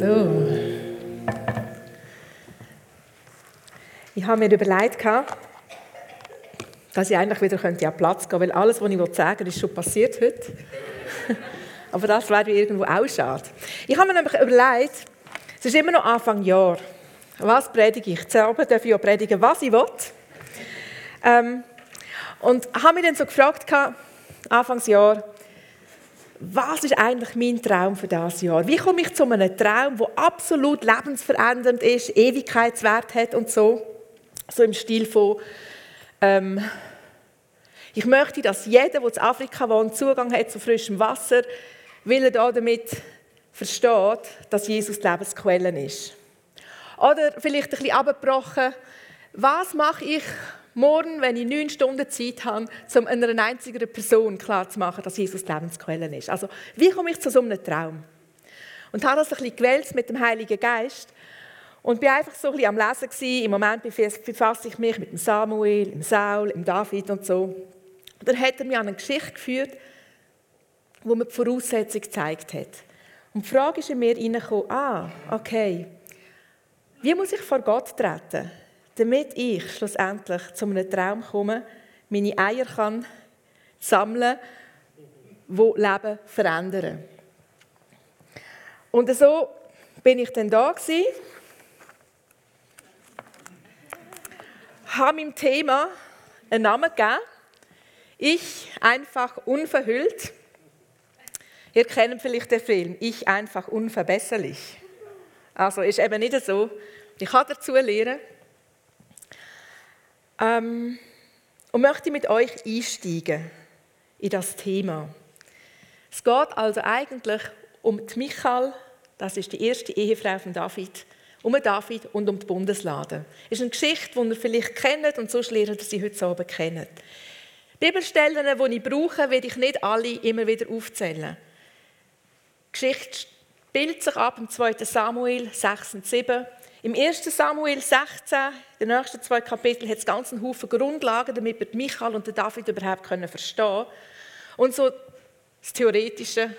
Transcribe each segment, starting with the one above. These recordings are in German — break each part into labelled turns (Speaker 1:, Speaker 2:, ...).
Speaker 1: So. Ich habe mir überlegt, dass ich eigentlich wieder an Platz gehen könnte, weil alles, was ich sagen will, ist schon passiert heute. Aber das wäre irgendwo auch schade. Ich habe mir nämlich überlegt, es ist immer noch Anfang Jahr. Was predige ich? Zusammen darf ich auch predigen, was ich will. Ähm, und habe mich dann so gefragt, Anfangsjahr, was ist eigentlich mein Traum für das Jahr? Wie komme ich zu einem Traum, der absolut lebensverändernd ist, Ewigkeitswert hat und so? So im Stil von, ähm, ich möchte, dass jeder, der in Afrika wohnt, Zugang hat zu frischem Wasser, weil er damit versteht, dass Jesus die Lebensquelle ist. Oder vielleicht ein bisschen abgebrochen, was mache ich morgen, wenn ich neun Stunden Zeit habe, um einer einzigen Person klarzumachen, dass Jesus Lebensquelle ist. Also, wie komme ich zu so einem Traum? Und habe das ein bisschen gewählt mit dem Heiligen Geist und bin einfach so ein bisschen am Lesen gewesen. Im Moment befasse ich mich mit dem Samuel, dem Saul, dem David und so. Und dann hat er mir an eine Geschichte geführt, wo mir die Voraussetzung gezeigt hat. Und die Frage ist in mir reingekommen, ah, okay, wie muss ich vor Gott treten? Damit ich schlussendlich zu einem Traum komme, meine Eier kann sammeln, wo Leben verändern. Und so bin ich dann da gewesen, habe meinem Thema einen Namen gegeben. Ich einfach unverhüllt. Ihr kennt vielleicht den Film Ich einfach unverbesserlich. Also ist eben nicht so. Ich kann dazu lernen. Ähm, und möchte mit euch einsteigen in das Thema. Es geht also eigentlich um die Michael, das ist die erste Ehefrau von David, um David und um die Bundeslade. Es ist eine Geschichte, die ihr vielleicht kennt und sonst lernt ihr sie heute Abend kennen. Bibelstellen, die ich brauche, werde ich nicht alle immer wieder aufzählen. Die Geschichte spielt sich ab im 2. Samuel 6 und 7. Im 1. Samuel 16, den nächsten zwei Kapiteln, hat es ganz einen Haufen Grundlagen, damit wir Michael und David überhaupt können verstehen Und so das Theoretische,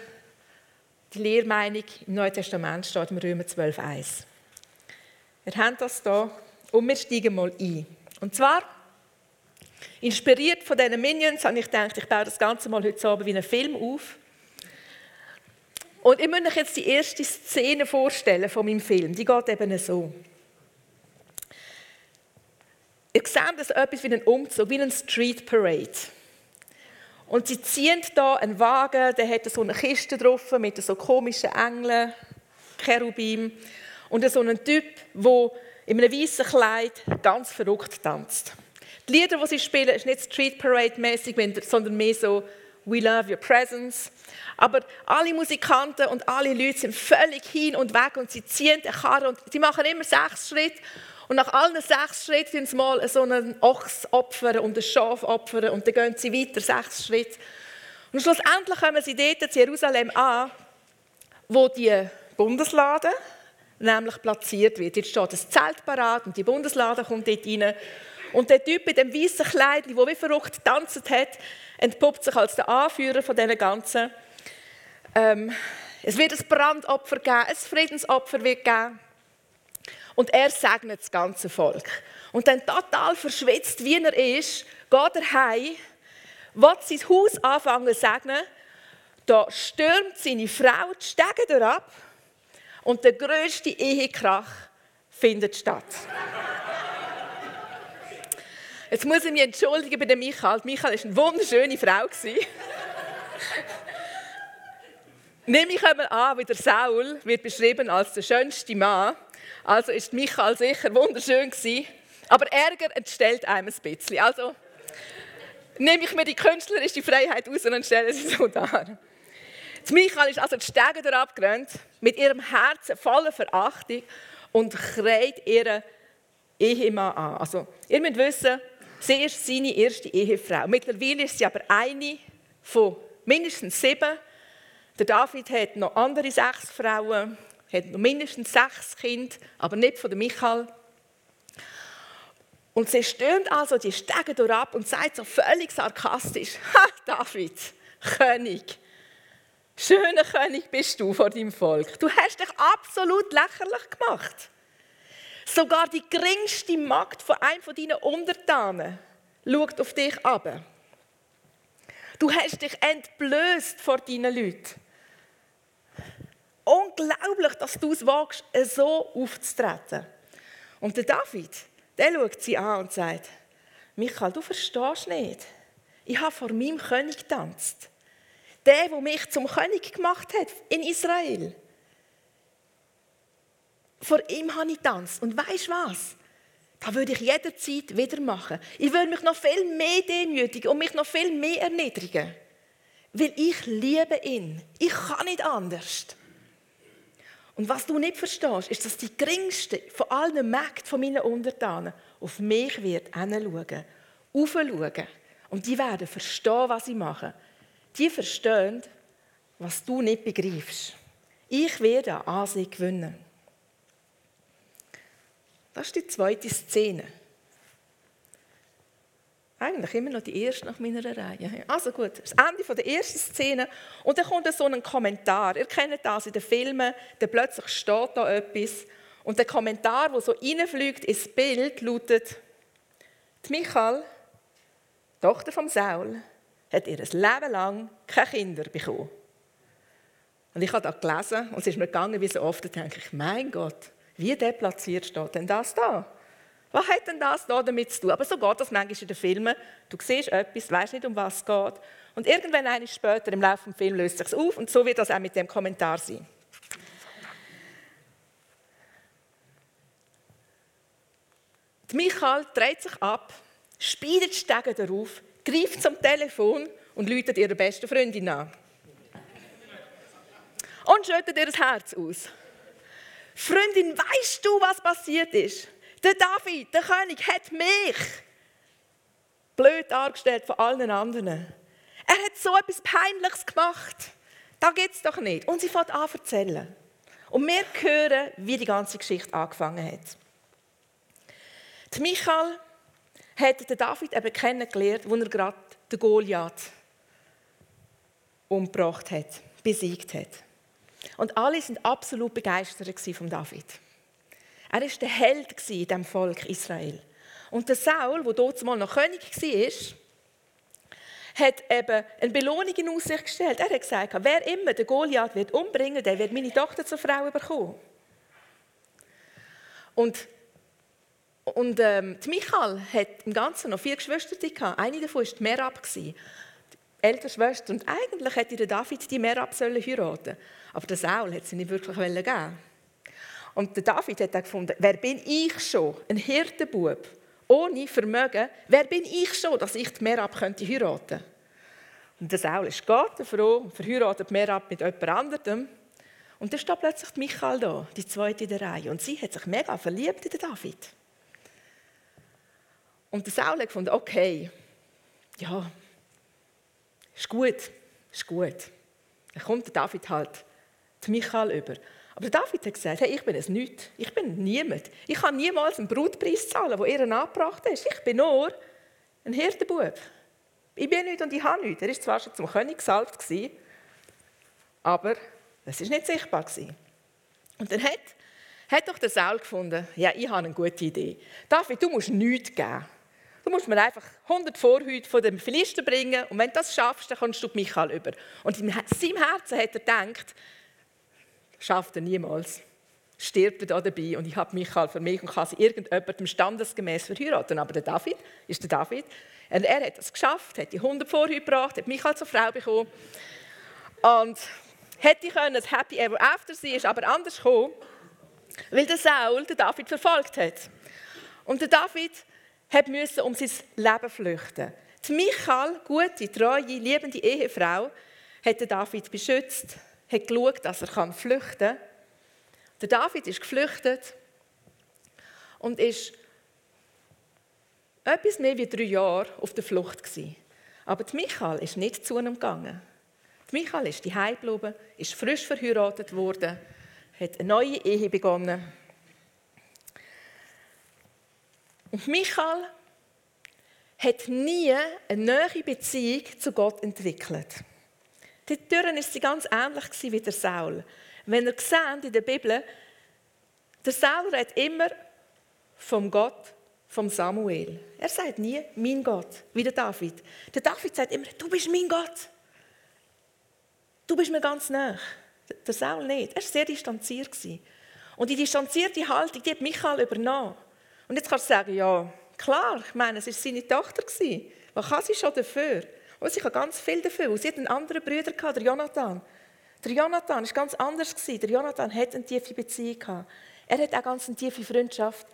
Speaker 1: die Lehrmeinung im Neuen Testament steht im Römer 12,1. Wir haben das hier und wir steigen mal ein. Und zwar, inspiriert von diesen Minions, habe ich gedacht, ich baue das Ganze mal heute Abend wie einen Film auf. Und ich möchte euch jetzt die erste Szene vorstellen von meinem Film. Die geht eben so. Ihr seht das etwas wie einen Umzug, wie einen Street Parade. Und sie ziehen da einen Wagen, der hat so eine Kiste drauf mit so komischen Engeln, Cherubim. Und so einen Typ, der in einem weißen Kleid ganz verrückt tanzt. Die Lieder, die sie spielen, ist nicht Street Parade-mäßig, sondern mehr so We love your presence. Aber alle Musikanten und alle Leute sind völlig hin und weg und sie ziehen den Karren und sie machen immer sechs Schritte. Und nach allen sechs Schritten tun sie mal so einen Ochs opfern und ein Schaf opfern und dann gehen sie weiter sechs Schritte. Und schlussendlich kommen sie dort zu Jerusalem an, wo die Bundeslade nämlich platziert wird. Jetzt steht das Zelt parat und die Bundeslade kommt dort rein. Und der Typ mit dem weißen Kleid, der wie verrückt getanzt hat, entpuppt sich als der Anführer von diesen ganzen. Ähm, es wird ein Brandopfer geben, ein Friedensopfer wird geben. Und er segnet das ganze Volk. Und dann total verschwitzt, wie er ist, geht er heim, will sein Haus anfangen zu segnen. Da stürmt seine Frau die Stege ab und der größte Ehekrach findet statt. Jetzt muss ich mich entschuldigen bei der Michael. Michael war eine wunderschöne Frau. Nehme ich einmal an, wie der Saul wird beschrieben als der schönste Mann. Also ist Michael sicher wunderschön gewesen. Aber Ärger entstellt einem ein bisschen. Also nehme ich mir die künstlerische Freiheit aus und stelle sie so dar. Michael ist also die Stege abgerannt, mit ihrem Herzen voller Verachtung und kreit ihren Ehemann an. Also, ihr müsst wissen, Sie ist seine erste Ehefrau. Mittlerweile ist sie aber eine von mindestens sieben. Der David hat noch andere sechs Frauen, hat noch mindestens sechs Kinder, aber nicht von der Michael. Und sie stöhnt also die Stege durch ab und sagt so völlig sarkastisch: Ha, David, König, Schöner König bist du vor deinem Volk. Du hast dich absolut lächerlich gemacht. Sogar die geringste Magd von einem von deinen Untertanen schaut auf dich ab. Du hast dich entblößt vor deinen Leuten. Unglaublich, dass du es wagst, so aufzutreten. Und der David, der schaut sie an und sagt, Michael, du verstehst nicht. Ich habe vor meinem König getanzt. Der, der mich zum König gemacht hat in Israel. Vor ihm habe ich getanzt. Und weißt du was? Das würde ich jederzeit wieder machen. Ich würde mich noch viel mehr demütigen und mich noch viel mehr erniedrigen. Weil ich liebe ihn. Ich kann nicht anders. Und was du nicht verstehst, ist, dass die geringste von allen Mägden von meinen Untertanen auf mich wird hinschauen, aufschauen. Und die werden verstehen, was ich mache. Die verstehen, was du nicht begreifst. Ich werde an Ansehen gewinnen. Das ist die zweite Szene. Eigentlich immer noch die erste nach meiner Reihe. Also gut, das Ende der ersten Szene. Und dann kommt so ein Kommentar. Ihr kennt das in den Filmen. Dann plötzlich steht da etwas. Und der Kommentar, der so reinfliegt ins Bild, lautet: Die Michael, Tochter von Saul, hat ihr Leben lang keine Kinder bekommen. Und ich habe das gelesen und es ist mir gegangen wie so oft. Da denke ich: Mein Gott, wie deplatziert steht denn das da? Was hat denn das da damit zu tun? Aber so geht das manchmal in den Filmen. Du siehst etwas, weißt nicht, um was es geht. Und irgendwann eine später im Laufe des Films löst sich auf und so wird das auch mit dem Kommentar sein. Die Michael dreht sich ab, speidet Stege darauf, greift zum Telefon und läutet ihre beste Freundin an. Und schüttet ihr das Herz aus. Freundin, weißt du, was passiert ist? Der David, der König, hat mich blöd dargestellt von allen anderen. Er hat so etwas Peinliches gemacht. Da geht doch nicht. Und sie fängt an zu erzählen. Und wir hören, wie die ganze Geschichte angefangen hat. Michael hat den David eben kennengelernt, als er gerade den Goliath umgebracht hat, besiegt hat. Und alle sind absolut begeistert von David. Er war der Held in diesem Volk Israel. Und der Saul, der dort mal noch König war, hat eben eine Belohnung in Aussicht gestellt. Er hat gesagt, wer immer den Goliath wird umbringen, der wird meine Tochter zur Frau bekommen. Und, und ähm, die hat im Ganzen noch vier Geschwister. Eine davon war Merab, ältere Schwester. Und eigentlich hätte David die Merab heiraten sollen. Aber der Saul hat sie nicht wirklich geben und der David hat gefunden, wer bin ich schon, ein Hirtenbub, ohne Vermögen, wer bin ich schon, dass ich die Merab könnte heiraten Und der Saul ist Gott, froh, verheiratet Merab mit jemand anderem. Und dann steht plötzlich Michael da, die zweite in der Reihe. Und sie hat sich mega verliebt in den David. Und der Saul hat gefunden, okay, ja, ist gut, ist gut. Dann kommt der David halt die Michael über. Aber David hat gesagt, hey, ich bin es nicht. Ich bin niemand. Ich kann niemals einen Brutpreis zahlen, der ihr angebracht ist. Ich bin nur ein Hirtenbub. Ich bin nicht und ich habe nichts. Er war zwar schon zum König gesalbt, aber es war nicht sichtbar. Und dann hat, hat doch der Saul gefunden, ja, ich habe eine gute Idee. David, du musst nichts geben. Du musst mir einfach 100 Vorhüte von dem Philister bringen und wenn du das schaffst, dann kommst du Michael über. Und in seinem Herzen hat er gedacht, schafft er niemals. Stirbt er da dabei und ich habe Michael für mich und kann sie irgendjemandem standesgemäß verheiraten. Aber der David ist der David. Und er hat es geschafft, hat die 100 Vorhüte gebracht, hat Michael zur Frau bekommen. Und hätte ich können, das Happy Ever After sein, ist aber anders gekommen, weil der Saul den David verfolgt hat. Und der David musste um sein Leben flüchten. Die Michael, gute, treue, liebende Ehefrau, hat David beschützt, hat geschaut, dass er flüchten kann. Der David ist geflüchtet und ist etwas mehr wie drei Jahre auf der Flucht gewesen. Aber die Michael ist nicht zu ihm gegangen. Die Michael ist die geblieben, ist frisch verheiratet worden, hat eine neue Ehe begonnen. Und Michael hat nie eine neue Beziehung zu Gott entwickelt. Dort ist sie ganz ähnlich wie der Saul. Wenn ihr seht in der Bibel, der Saul redet immer vom Gott, vom Samuel. Er sagt nie, mein Gott, wie der David. Der David sagt immer, du bist mein Gott. Du bist mir ganz nah. Der Saul nicht. Er war sehr distanziert. Und die distanzierte Haltung, die hat Michael übernommen. Und jetzt kannst du sagen, ja, klar, ich meine, es war seine Tochter. Was kann sie schon dafür? Und sie kann ganz viel dafür. Und sie hat einen anderen Bruder, der Jonathan. Der Jonathan war ganz anders. Der Jonathan hatte eine tiefe Beziehung. Er hat auch ganz eine tiefe Freundschaft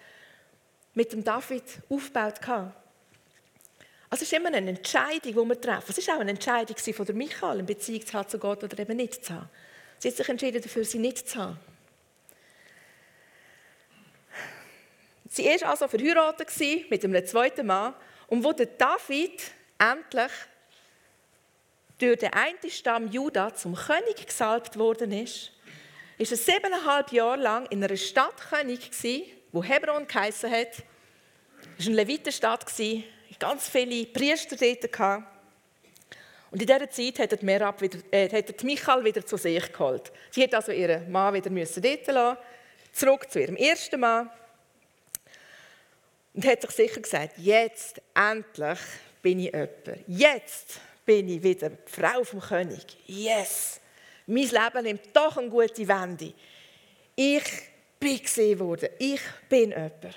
Speaker 1: mit dem David aufgebaut. Also es ist immer eine Entscheidung, die wir treffen. Es war auch eine Entscheidung von der Michael, eine Beziehung zu haben zu Gott oder eben nicht zu haben. Sie hat sich entschieden dafür, sie nicht zu haben. Sie war also verheiratet mit einem zweiten Mann. Und wo der David endlich durch den einen Stamm Juda zum König gesalbt worden ist, ist er siebeneinhalb Jahre lang in einer Stadt König gewesen, wo Hebron geheissen hat. Es war eine Levitenstadt, ganz viele Priester dort. Und in dieser Zeit hat er, Merab wieder, äh, hat Michael wieder zu sich geholt. Sie hat also ihren Mann wieder dort lassen, zurück zu ihrem ersten Mann. Und hat sich sicher gesagt, jetzt endlich bin ich jemand. Jetzt bin ich wieder die Frau vom König. Yes! Mein Leben nimmt doch eine gute Wende. Ich bin gesehen worden. Ich bin jemand.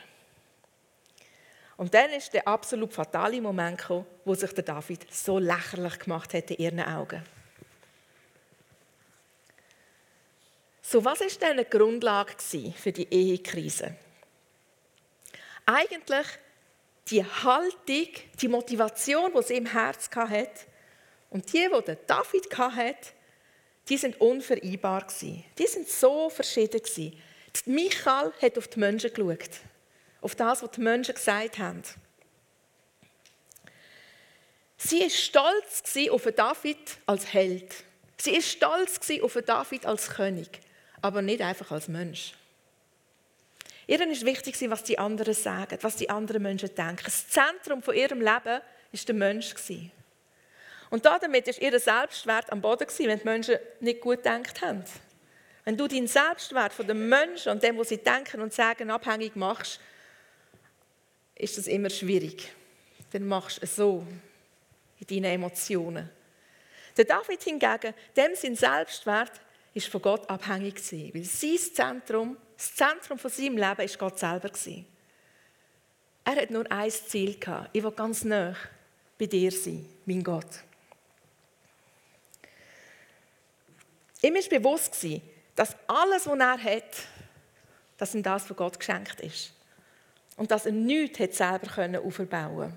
Speaker 1: Und dann ist der absolut fatale Moment gekommen, wo sich der David so lächerlich gemacht hat in ihren Augen. So, was ist denn eine Grundlage für die Ehekrise? Eigentlich die Haltung, die Motivation, die sie im Herz hatte, und die, die David hatte, die sind unvereinbar Die sind so verschieden Michael hat auf die Menschen geschaut auf das, was die Menschen gesagt haben. Sie war stolz auf David als Held. Sie war stolz auf David als König, aber nicht einfach als Mensch. Ihr ist wichtig, was die anderen sagen, was die anderen Menschen denken. Das Zentrum von ihrem Leben war der Mensch. Und damit war ihr Selbstwert am Boden, wenn die Menschen nicht gut gedacht haben. Wenn du deinen Selbstwert von den Menschen und dem, was sie denken und sagen, abhängig machst, ist das immer schwierig. Dann machst du es so in deinen Emotionen. Der David hingegen, dem sein Selbstwert ist von Gott abhängig gewesen, weil sein Zentrum, das Zentrum von seinem Leben ist Gott selber gewesen. Er hat nur ein Ziel gehabt. Ich will ganz nah bei dir sein, mein Gott. Ihm ist bewusst gewesen, dass alles, was er hat, dass ihm das von Gott geschenkt ist und dass er nichts hat selber können aufbauen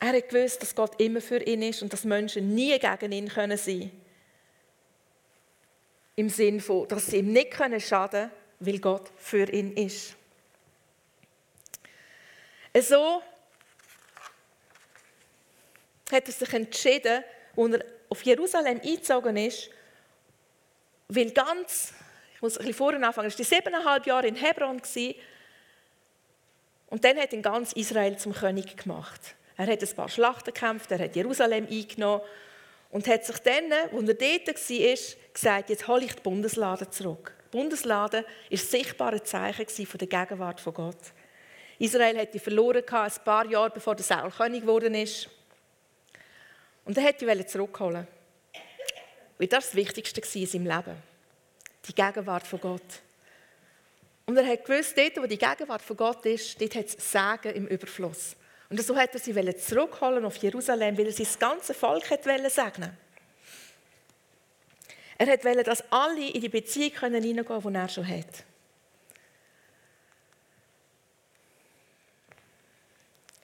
Speaker 1: Er hat gewusst, dass Gott immer für ihn ist und dass Menschen nie gegen ihn können sein Im Sinne von, dass sie ihm nicht können schaden können, weil Gott für ihn ist. So hat er sich entschieden, als er auf Jerusalem eingezogen ist, weil ganz ich muss ein bisschen vorher anfangen. Er war siebeneinhalb Jahre in Hebron. Und dann hat ihn ganz Israel zum König gemacht. Er hat ein paar Schlachten gekämpft, er hat Jerusalem eingenommen und hat sich dann, als er dort war, gesagt, jetzt hole ich die Bundeslade zurück. Die Bundeslade war ein sichtbares Zeichen von der Gegenwart von Gott. Israel hat die verloren, ein paar Jahre bevor der Saul König geworden ist. Und er wollte die zurückholen. Weil das das Wichtigste in seinem Leben die Gegenwart von Gott. Und er hat gewusst, dort, wo die Gegenwart von Gott ist, dort hat es Segen im Überfluss. Und so hat er sie zurückholen auf Jerusalem, weil er sein ganze Volk hat segnen Er wollte, dass alle in die Beziehung hineingehen können, die er schon hat.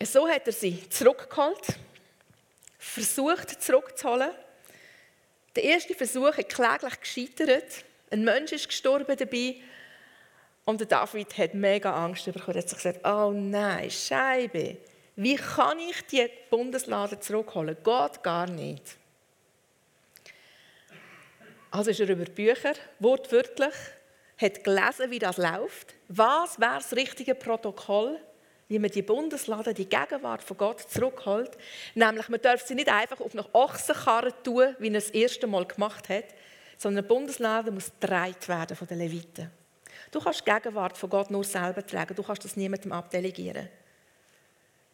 Speaker 1: So hat er sie zurückgeholt, versucht zurückzuholen. Der erste Versuch hat kläglich gescheitert. Ein Mensch ist gestorben dabei. Und der David hat mega Angst bekommen. Er hat sich gesagt, oh nein, Scheibe. Wie kann ich die Bundeslade zurückholen? Geht gar nicht. Also ist er über Bücher, wortwörtlich, hat gelesen, wie das läuft. Was wäre das richtige Protokoll, wie man die Bundeslade, die Gegenwart von Gott zurückholt. Nämlich, man darf sie nicht einfach auf eine Ochsenkarre tun, wie er das erste Mal gemacht hat, sondern die Bundeslade muss getragen werden von den Leviten. Du kannst die Gegenwart von Gott nur selber tragen, du kannst das niemandem abdelegieren.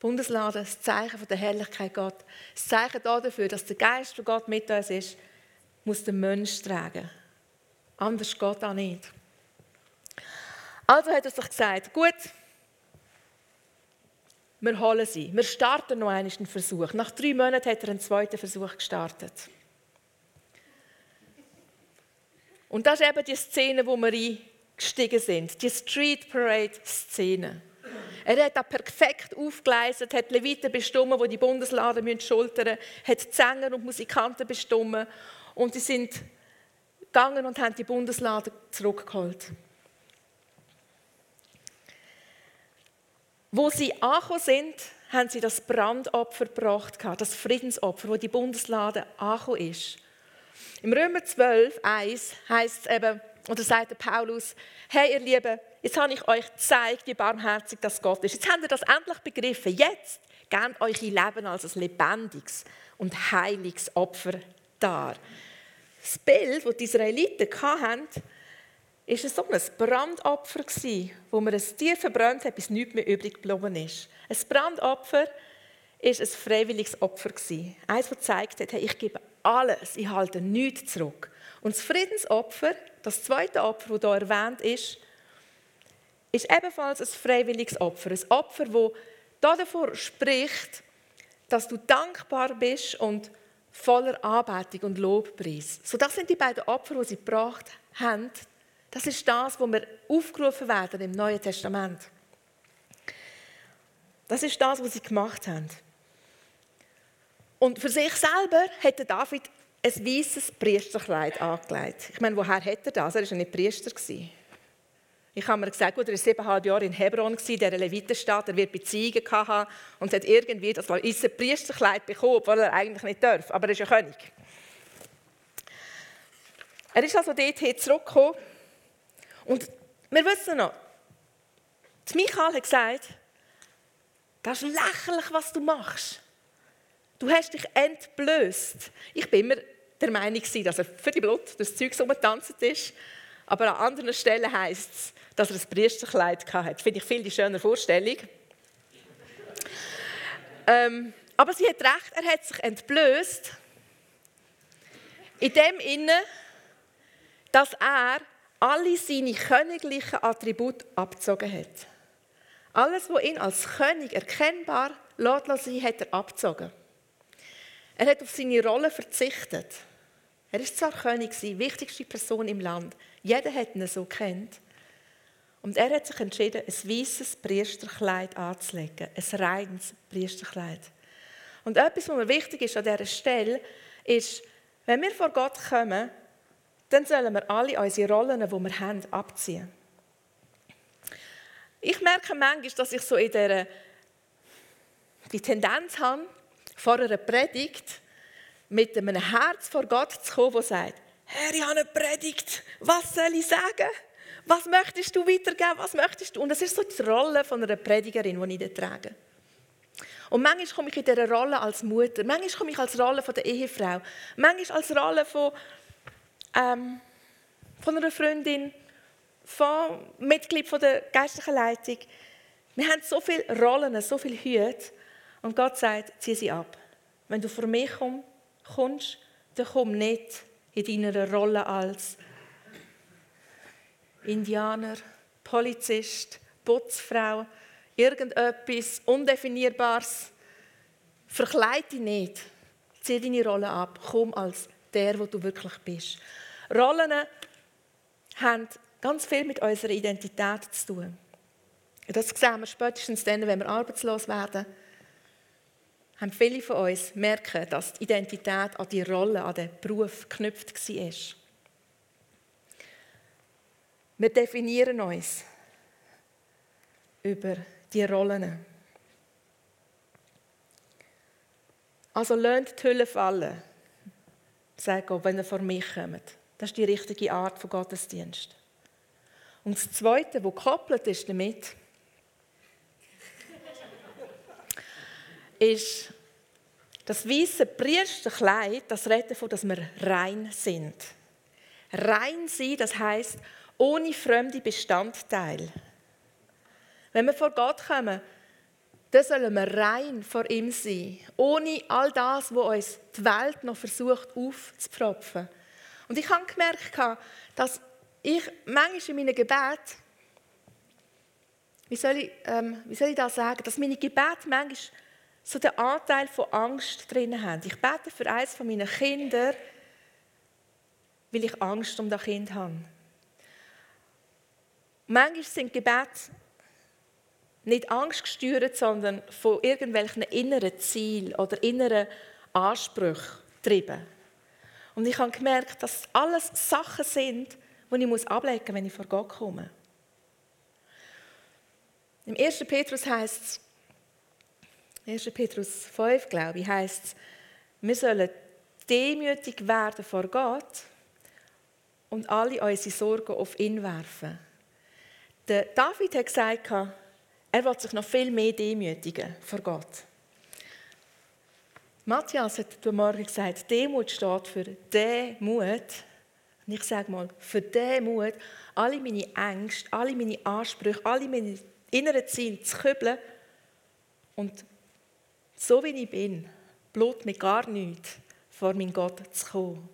Speaker 1: Bundeslade, das Zeichen von der Herrlichkeit Gott, das Zeichen dafür, dass der Geist von Gott mit uns ist, muss der Mensch tragen. Anders geht das nicht. Also hat er sich gesagt, gut, wir holen sie. Wir starten noch einen Versuch. Nach drei Monaten hat er einen zweiten Versuch gestartet. Und das ist eben die Szene, wo wir eingestiegen sind. Die Street Parade Szene. Er hat das perfekt aufgeleistet, hat Leviten bestimmt, die die Bundeslade schultern müssen, hat Sänger und Musikanten bestimmt. Und sie sind gegangen und haben die Bundeslade zurückgeholt. Wo sie angekommen sind, haben sie das Brandopfer gebracht, das Friedensopfer, wo die Bundeslade angekommen ist. Im Römer 12, 1 heißt es eben, oder sagt der Paulus, hey ihr Lieben, jetzt habe ich euch gezeigt, wie barmherzig das Gott ist. Jetzt habt ihr das endlich begriffen. Jetzt gebt euch ihr Leben als ein lebendiges und heiliges Opfer dar. Das Bild, das die Israeliten hatten, war so ein Brandopfer, wo man ein Tier verbrannt hat, bis nichts mehr übrig geblieben ist. Ein Brandopfer war ein freiwilliges Opfer. Eines, das gezeigt hat, hey, ich gebe alles, ich halte nichts zurück. Und das Friedensopfer, das zweite Opfer, das hier erwähnt ist, ist ebenfalls ein freiwilliges Opfer. Ein Opfer, das davor spricht, dass du dankbar bist und voller Anbetung und Lobpreis. So, das sind die beiden Opfer, die sie gebracht haben. Das ist das, wo wir aufgerufen werden im Neuen Testament. Das ist das, was sie gemacht haben. Und für sich selber hätte David ein weißes Priesterkleid angelegt. Ich meine, woher hat er das? Er war ja nicht Priester. Ich habe mir gesagt, gut, er war siebeneinhalb Jahre in Hebron, der Levitenstadt, er wird Beziehungen haben und hat irgendwie das weiße Priesterkleid bekommen, obwohl er eigentlich nicht darf, aber er ist ja König. Er ist also dorthin zurückgekommen und wir wissen noch, Michael hat gesagt, das ist lächerlich, was du machst. Du hast dich entblößt. Ich bin immer der Meinung, dass er für die Blut das Zeug umgetanzt ist. Aber an anderen Stellen heisst es, dass er ein Priesterkleid hatte. Finde ich viel die schöne Vorstellung. Ähm, aber sie hat recht, er hat sich entblößt. In dem Inne, dass er alle seine königlichen Attribute abgezogen hat. Alles, was ihn als König erkennbar lässt, hat er abgezogen. Er hat auf seine Rolle verzichtet. Er ist zwar König, die wichtigste Person im Land. Jeder hat ihn so kennt. Und er hat sich entschieden, ein weißes Priesterkleid anzulegen, ein reines Priesterkleid. Und etwas, was mir wichtig ist an dieser Stelle, ist, wenn wir vor Gott kommen, dann sollen wir alle unsere Rollen, die wir haben, abziehen. Ich merke manchmal, dass ich so in dieser die Tendenz habe, vor einer Predigt mit einem Herz vor Gott zu kommen, das sagt, Herr, ich habe eine Predigt, was soll ich sagen? Was möchtest du weitergeben? Was möchtest du? Und das ist so die Rolle von einer Predigerin, die ich trage. Und manchmal komme ich in dieser Rolle als Mutter, manchmal komme ich als Rolle von der Ehefrau, manchmal als Rolle von, ähm, von einer Freundin, von Mitglied von der geistlichen Leitung. Wir haben so viele Rollen, so viele Hüte. Und Gott sagt, zieh sie ab. Wenn du vor mich kommst, dann komm nicht in deiner Rolle als Indianer, Polizist, Putzfrau, irgendetwas Undefinierbares. Verkleide dich nicht. Zieh deine Rolle ab. Komm als der, wo du wirklich bist. Rollen haben ganz viel mit unserer Identität zu tun. Das sehen wir spätestens dann, wenn wir arbeitslos werden haben viele von uns merken, dass die Identität an die Rolle, an den Beruf geknüpft war. Wir definieren uns über die Rollen. Also lernt die Hülle fallen, sagt Gott, wenn ihr vor mich kommt. Das ist die richtige Art von Gottesdienst. Und das Zweite, was gekoppelt ist damit, ist das weiße Priesterkleid, das redet davon, dass wir rein sind. Rein sein, das heißt ohne fremde Bestandteile. Wenn wir vor Gott kommen, dann sollen wir rein vor ihm sein, ohne all das, was uns die Welt noch versucht aufzupfropfen. Und ich habe gemerkt, dass ich manchmal in meinen Gebeten, wie soll ich, ähm, wie soll ich das sagen, dass meine Gebete manchmal so den Anteil von Angst drin haben. Ich bete für eines von meinen Kindern, weil ich Angst um das Kind habe. Manchmal sind Gebete nicht angstgesteuert, sondern von irgendwelchen inneren Zielen oder inneren Ansprüchen getrieben. Und ich habe gemerkt, dass alles Sachen sind, die ich ablegen muss, wenn ich vor Gott komme. Im 1. Petrus heißt es, 1. Petrus 5, glaube ich, heißt es, wir sollen demütig werden vor Gott und alle unsere Sorgen auf ihn werfen. Der David hat gesagt, er will sich noch viel mehr demütigen vor Gott. Matthias hat heute Morgen gesagt, Demut steht für den Mut, und ich sage mal, für den Mut, alle meine Ängste, alle meine Ansprüche, alle meine inneren Ziele zu kübeln und so wie ich bin, blut mir gar nichts, vor meinen Gott zu kommen.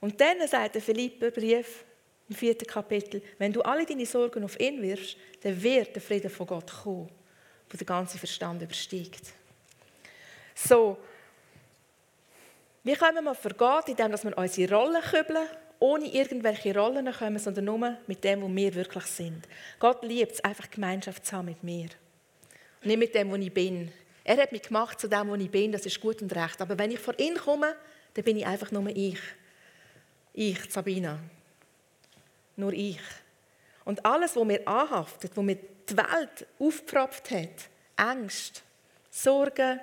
Speaker 1: Und dann sagt der Philipperbrief im vierten Kapitel, wenn du alle deine Sorgen auf ihn wirfst, dann wird der Friede von Gott kommen, der den ganzen Verstand übersteigt. So, wie kommen wir vor Gott, indem wir unsere Rollen kübeln, ohne irgendwelche Rollen kommen, sondern nur mit dem, wo wir wirklich sind. Gott liebt es, einfach Gemeinschaft zu haben mit mir. Nicht mit dem, wo ich bin. Er hat mich gemacht zu dem, wo ich bin, das ist gut und recht. Aber wenn ich vor ihn komme, dann bin ich einfach nur ich. Ich, Sabina. Nur ich. Und alles, was mir anhaftet, was mir die Welt aufgepropft hat, Angst, Sorgen,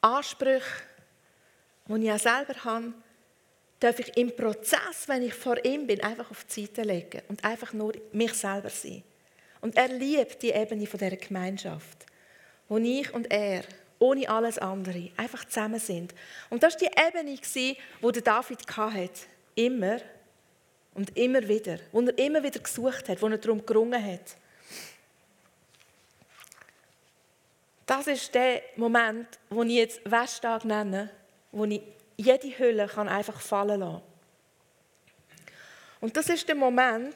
Speaker 1: Ansprüche, die ich auch selber habe, darf ich im Prozess, wenn ich vor ihm bin, einfach auf die Seite legen und einfach nur mich selber sein. Und er liebt die Ebene von dieser Gemeinschaft, wo ich und er ohne alles andere einfach zusammen sind. Und das war die Ebene, die David hatte. Immer und immer wieder. Wo er immer wieder gesucht hat, wo er darum gerungen hat. Das ist der Moment, den ich jetzt Westtag nenne, wo ich jede Hülle kann einfach fallen lassen Und das ist der Moment,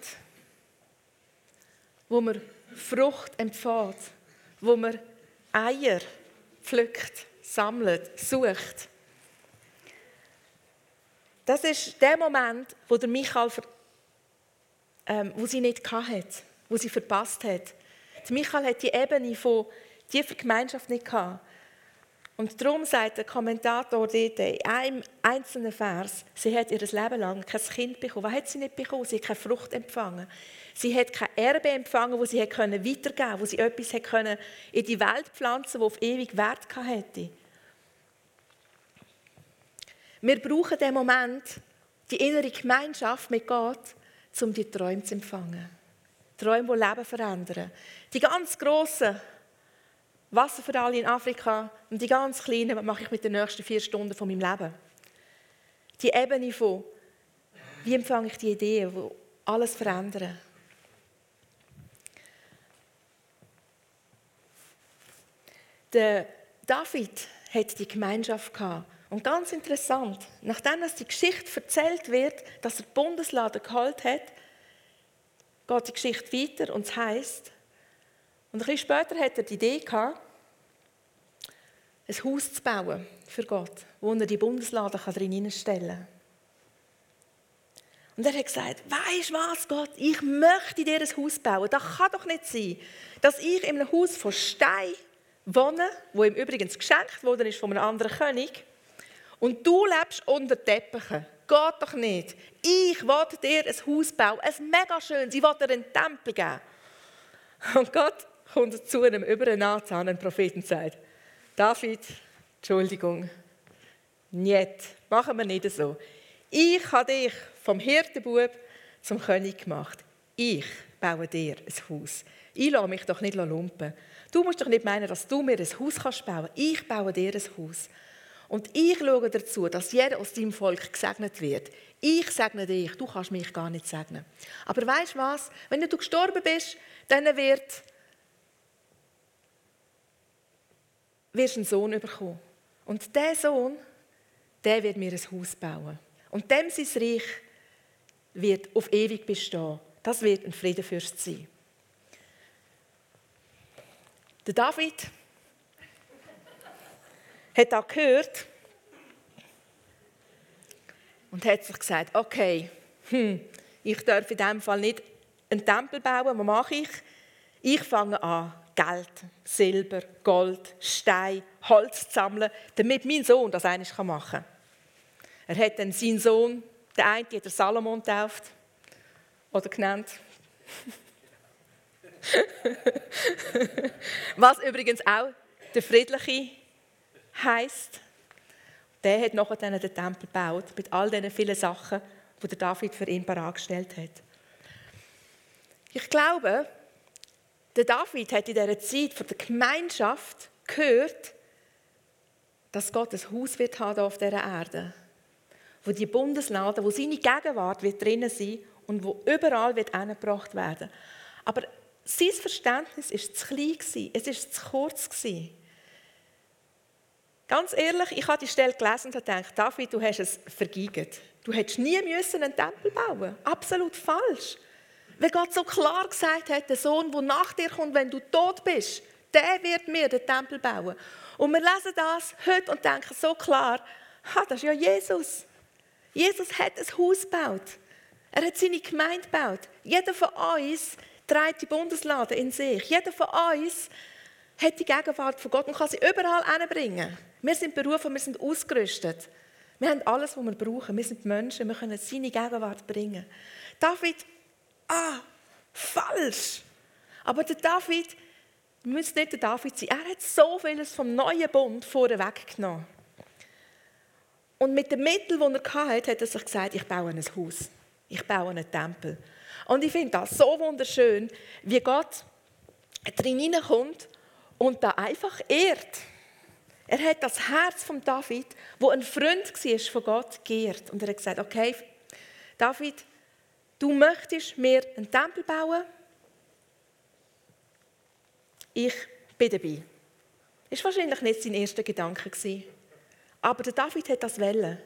Speaker 1: wo man Frucht empfängt, wo man Eier pflückt, sammelt, sucht. Das ist der Moment, wo der Michael, ähm, wo sie nicht hatte, wo sie verpasst hat. Die Michael hat die Ebene von tiefer Gemeinschaft nicht gehabt. Und darum sagt der Kommentator dort in einem einzelnen Vers, sie hat ihr Leben lang kein Kind bekommen. Was hat sie nicht bekommen? Sie hat keine Frucht empfangen. Sie hat kein Erbe empfangen, das sie weitergeben konnte, wo sie etwas in die Welt pflanzen das auf ewig Wert hätte. Wir brauchen den Moment, die innere Gemeinschaft mit Gott, um die Träume zu empfangen. Träume, die Leben verändern. Die ganz grossen Wasser für alle in Afrika und die ganz kleinen, was mache ich mit den nächsten vier Stunden von meinem Leben? Die Ebene von, wie empfange ich die Ideen, die alles verändern. Der David hat die Gemeinschaft. Und ganz interessant, nachdem dass die Geschichte erzählt wird, dass er die Bundeslade geholt hat, geht die Geschichte weiter und es heisst, und ein bisschen später hat er die Idee gehabt, ein Haus zu bauen für Gott, wo er die Bundeslade drin stellen kann. Und er hat gesagt, weisst was, Gott, ich möchte dir ein Haus bauen. Das kann doch nicht sein, dass ich in einem Haus von Stein wohne, wo ihm übrigens geschenkt ist von einem anderen König, und du lebst unter Teppichen. Geht doch nicht. Ich will dir ein Haus bauen, ein mega schönes. Ich will dir einen Tempel geben. Und Gott kommt zu einem über einen einen Propheten und sagt, David, Entschuldigung, nicht, machen wir nicht so. Ich habe dich vom Hirtenbub zum König gemacht. Ich baue dir ein Haus. ich lasse mich doch nicht lumpen. Du musst doch nicht meinen, dass du mir ein Haus kannst bauen. Ich baue dir ein Haus. Und ich schaue dazu, dass jeder aus deinem Volk gesegnet wird. Ich segne dich, du kannst mich gar nicht segnen. Aber weißt du was? Wenn du gestorben bist, dann wird wirst einen Sohn bekommen. Und der Sohn, der wird mir ein Haus bauen. Und dem sein Reich wird auf ewig bestehen. Das wird ein Friedenfürst sein. Der David hat das gehört und hat sich gesagt, okay, hm, ich darf in diesem Fall nicht einen Tempel bauen, was mache ich? Ich fange an, Geld, Silber, Gold, Stein, Holz zu sammeln, damit mein Sohn das eines machen kann. Er hat dann seinen Sohn, der eine hat er Salomon getauft, oder genannt. Was übrigens auch der Friedliche heißt. Der hat nachher den Tempel gebaut, mit all diesen vielen Sachen, die der David für ihn bereitgestellt hat. Ich glaube, der David hat in dieser Zeit von der Gemeinschaft gehört, dass Gott ein Haus wird haben auf dieser Erde, wo die Bundeslade, wo seine Gegenwart wird drinnen sein und wo überall wird angebracht werden. Aber sein Verständnis ist zu klein es ist zu kurz Ganz ehrlich, ich habe die Stelle gelesen und gedacht, David, du hast es vergeigt. Du hättest nie müssen einen Tempel bauen. Absolut falsch. Weil Gott so klar gesagt hat, der Sohn, der nach dir kommt, wenn du tot bist, der wird mir den Tempel bauen. Und wir lesen das heute und denken so klar, ha, das ist ja Jesus. Jesus hat ein Haus gebaut. Er hat seine Gemeinde gebaut. Jeder von uns trägt die Bundeslade in sich. Jeder von uns hat die Gegenwart von Gott und kann sie überall hinbringen. Wir sind berufen, wir sind ausgerüstet. Wir haben alles, was wir brauchen. Wir sind Menschen, wir können seine Gegenwart bringen. David ah, falsch. Aber der David, müsste nicht der David sein, er hat so vieles vom neuen Bund vorher weggenommen. Und mit den Mitteln, die er hatte, hat er sich gesagt, ich baue ein Haus, ich baue einen Tempel. Und ich finde das so wunderschön, wie Gott drin hineinkommt und da einfach ehrt. Er hat das Herz von David, wo ein Freund war von Gott, geehrt. Und er hat gesagt, okay, David, Du möchtest mir einen Tempel bauen? Ich bin dabei. Das war wahrscheinlich nicht sein erster Gedanke. Aber der David hat das wollen.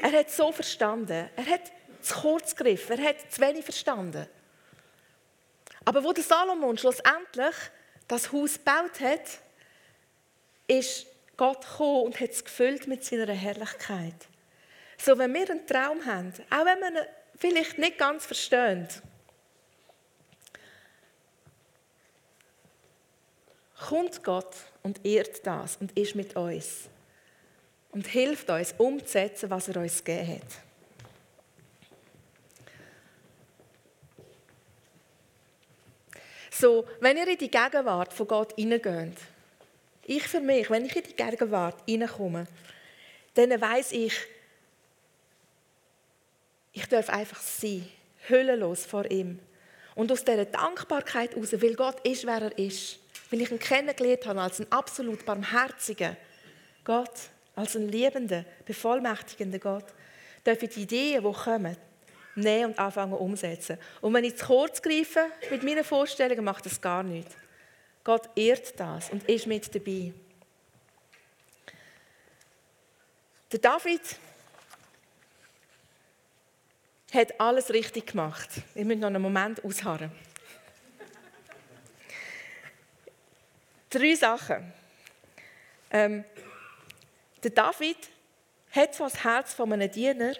Speaker 1: Er hat so verstanden. Er hat zu kurz gegriffen. Er hat zu wenig verstanden. Aber wo der Salomon schlussendlich das Haus gebaut hat, ist Gott gekommen und hat es gefüllt mit seiner Herrlichkeit. So, wenn wir einen Traum haben, auch wenn wir vielleicht nicht ganz verstehen, kommt Gott und ehrt das und ist mit uns und hilft uns umzusetzen, was er uns gegeben hat. So, wenn ihr in die Gegenwart von Gott hineingeht, ich für mich, wenn ich in die Gegenwart hineinkomme, dann weiß ich, ich darf einfach sein, hüllenlos vor ihm. Und aus dieser Dankbarkeit heraus, weil Gott ist, wer er ist, weil ich ihn kennengelernt habe als einen absolut barmherzigen Gott, als einen liebenden, bevollmächtigenden Gott, darf ich die Ideen, die kommen, nehmen und anfangen umsetzen. Und wenn ich zu kurz greife mit meinen Vorstellungen, macht das gar nichts. Gott ehrt das und ist mit dabei. Der David hat alles richtig gemacht. Ich muss noch einen Moment ausharren. Drei Sachen. Ähm, der David hat zwar das Herz von einem Diener,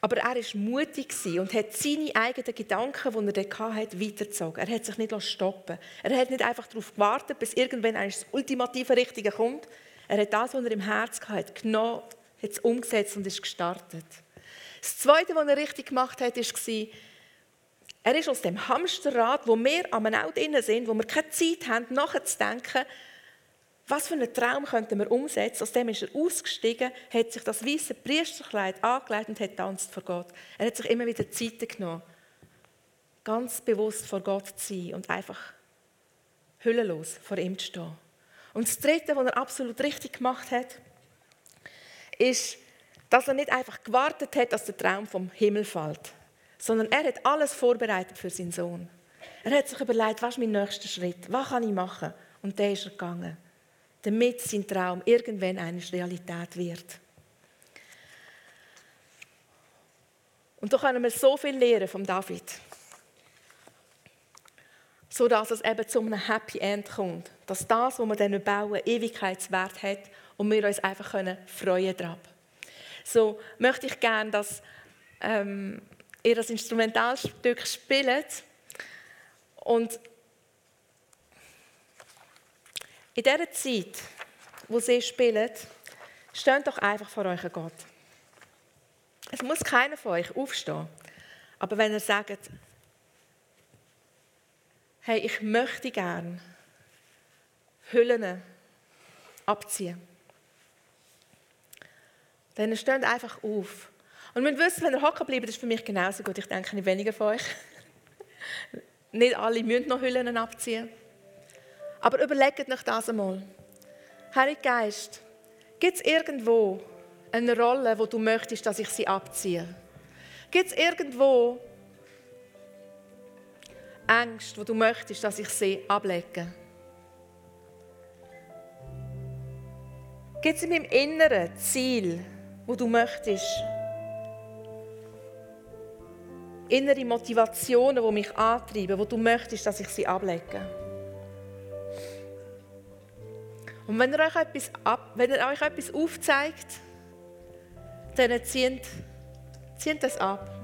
Speaker 1: aber er war mutig und hat seine eigenen Gedanken, die er hatte, weitergezogen. Er hat sich nicht stoppen Er hat nicht einfach darauf gewartet, bis irgendwann das ultimative Richtige kommt. Er hat das, was er im Herz hatte, genommen, hat es umgesetzt und ist gestartet. Das Zweite, was er richtig gemacht hat, war, er ist aus dem Hamsterrad, wo wir am Auto drin sind, wo wir keine Zeit haben, nachzudenken, was für einen Traum könnten wir umsetzen. Aus dem ist er ausgestiegen, hat sich das weiße Priesterkleid angelegt und hat tanzt vor Gott. Er hat sich immer wieder Zeit genommen. ganz bewusst vor Gott zu sein und einfach hüllenlos vor ihm zu stehen. Und das Dritte, was er absolut richtig gemacht hat, ist, dass er nicht einfach gewartet hat, dass der Traum vom Himmel fällt, sondern er hat alles vorbereitet für seinen Sohn. Er hat sich überlegt, was ist mein nächster Schritt, was kann ich machen? Und der ist er gegangen, damit sein Traum irgendwann eine Realität wird. Und da können wir so viel lernen von David so dass es eben zu einem Happy End kommt. Dass das, was wir dann bauen, Ewigkeitswert hat und wir uns einfach können freuen daran. So möchte ich gerne, dass ähm, ihr das Instrumentalstück spielt und in dieser Zeit, wo sie spielt, steht doch einfach vor euch Gott. Es muss keiner von euch aufstehen. Aber wenn ihr sagt, hey, ich möchte gern Hüllen abziehen. Dann steht einfach auf. Und wir wissen, wenn ihr hocken bleibt, das ist für mich genauso gut. Ich denke nicht weniger von euch. nicht alle müssen noch Hüllen abziehen. Aber überlegt euch das einmal. Heilige Geist, gibt es irgendwo eine Rolle, wo du möchtest, dass ich sie abziehe? Gibt es irgendwo Ängste, wo du möchtest, dass ich sie ablege? Gibt es in meinem inneren Ziel, wo du möchtest, innere Motivationen, die mich antreiben, wo du möchtest, dass ich sie ablege? Und wenn er euch etwas, ab, wenn er euch etwas aufzeigt, dann zieht, zieht das ab.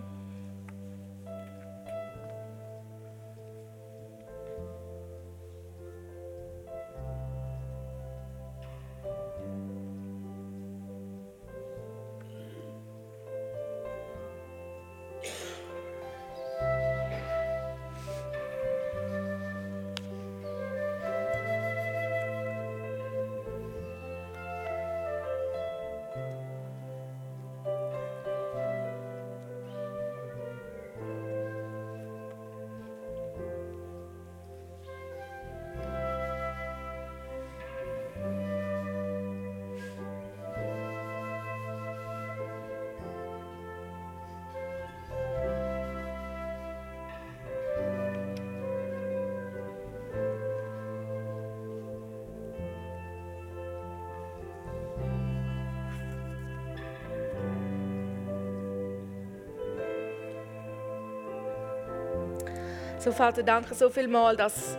Speaker 1: So, Vater, danke so viel mal, dass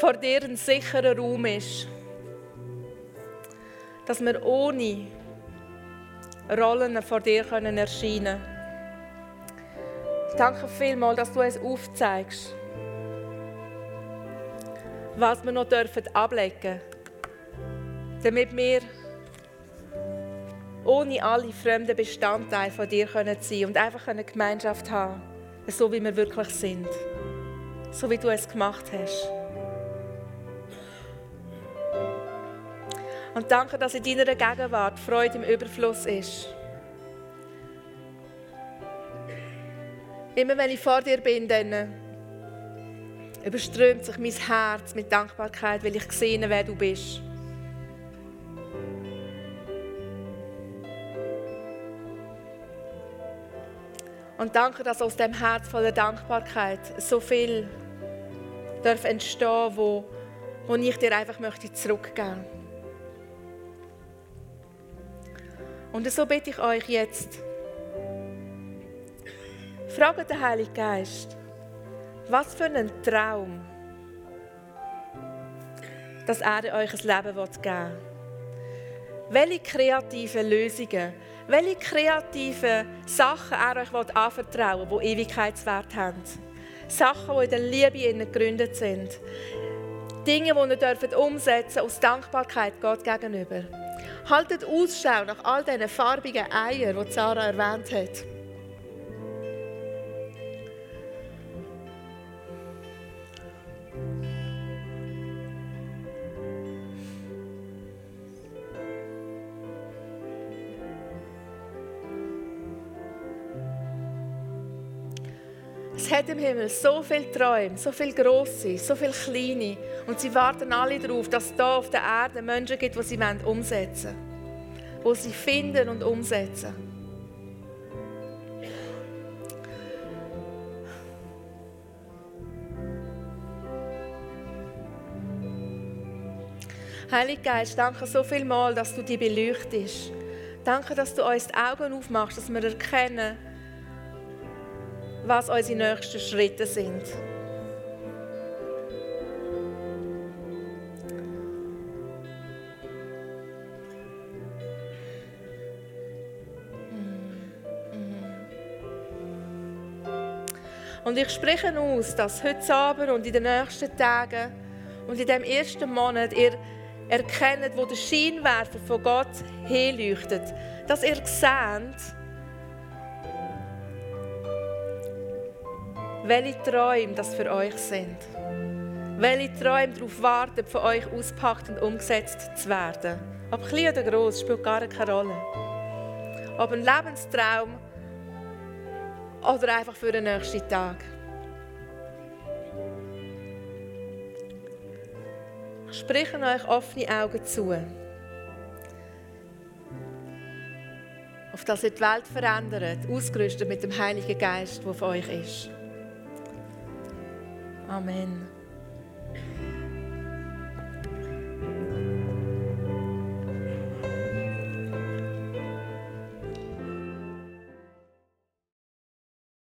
Speaker 1: vor dir ein sicherer Raum ist. Dass wir ohne Rollen vor dir können erscheinen können. Danke vielmals, dass du uns aufzeigst, was wir noch dürfen ablegen dürfen, damit wir ohne alle fremden Bestandteile von dir sein können und einfach eine Gemeinschaft haben so wie wir wirklich sind. So wie du es gemacht hast. Und danke, dass in deiner Gegenwart Freude im Überfluss ist. Immer wenn ich vor dir bin, dann überströmt sich mein Herz mit Dankbarkeit, weil ich sehe, wer du bist. Und danke, dass aus dem Herz voller Dankbarkeit so viel darf entstehen, wo, wo ich dir einfach möchte zurückgeben. Und so bitte ich euch jetzt, fragt den Heiligen Geist, was für einen Traum, dass er euch ein Leben geben will. Welche kreativen Lösungen welche kreativen Sachen er euch anvertrauen will, die Ewigkeitswert haben. Sachen, die in der Liebe gegründet sind. Dinge, die ihr dürft umsetzen aus Dankbarkeit Gott gegenüber. Haltet Ausschau nach all diesen farbigen Eiern, die Sarah erwähnt hat. Hat im Himmel so viele Träume, so viele grosse, so viele kleine. Und sie warten alle darauf, dass es hier auf der Erde Menschen gibt, die sie umsetzen wollen. Die sie finden und umsetzen. Heiliger Geist, danke so viel mal, dass du die beleuchtest. Danke, dass du uns die Augen aufmachst, dass wir erkennen, was unsere nächsten Schritte sind. Und ich spreche aus, dass heute Abend und in den nächsten Tagen und in dem ersten Monat ihr erkennt, wo der Scheinwerfer von Gott hinleuchtet, dass ihr seht, welche Träume das für euch sind. Welche Träume darauf warten, von euch auspackt und umgesetzt zu werden. Ob klein oder groß, spielt gar keine Rolle. Ob ein Lebenstraum oder einfach für den nächsten Tag. Ich spreche euch offene Augen zu. Auf das ihr die Welt verändert, ausgerüstet mit dem Heiligen Geist, der auf euch ist. Amen.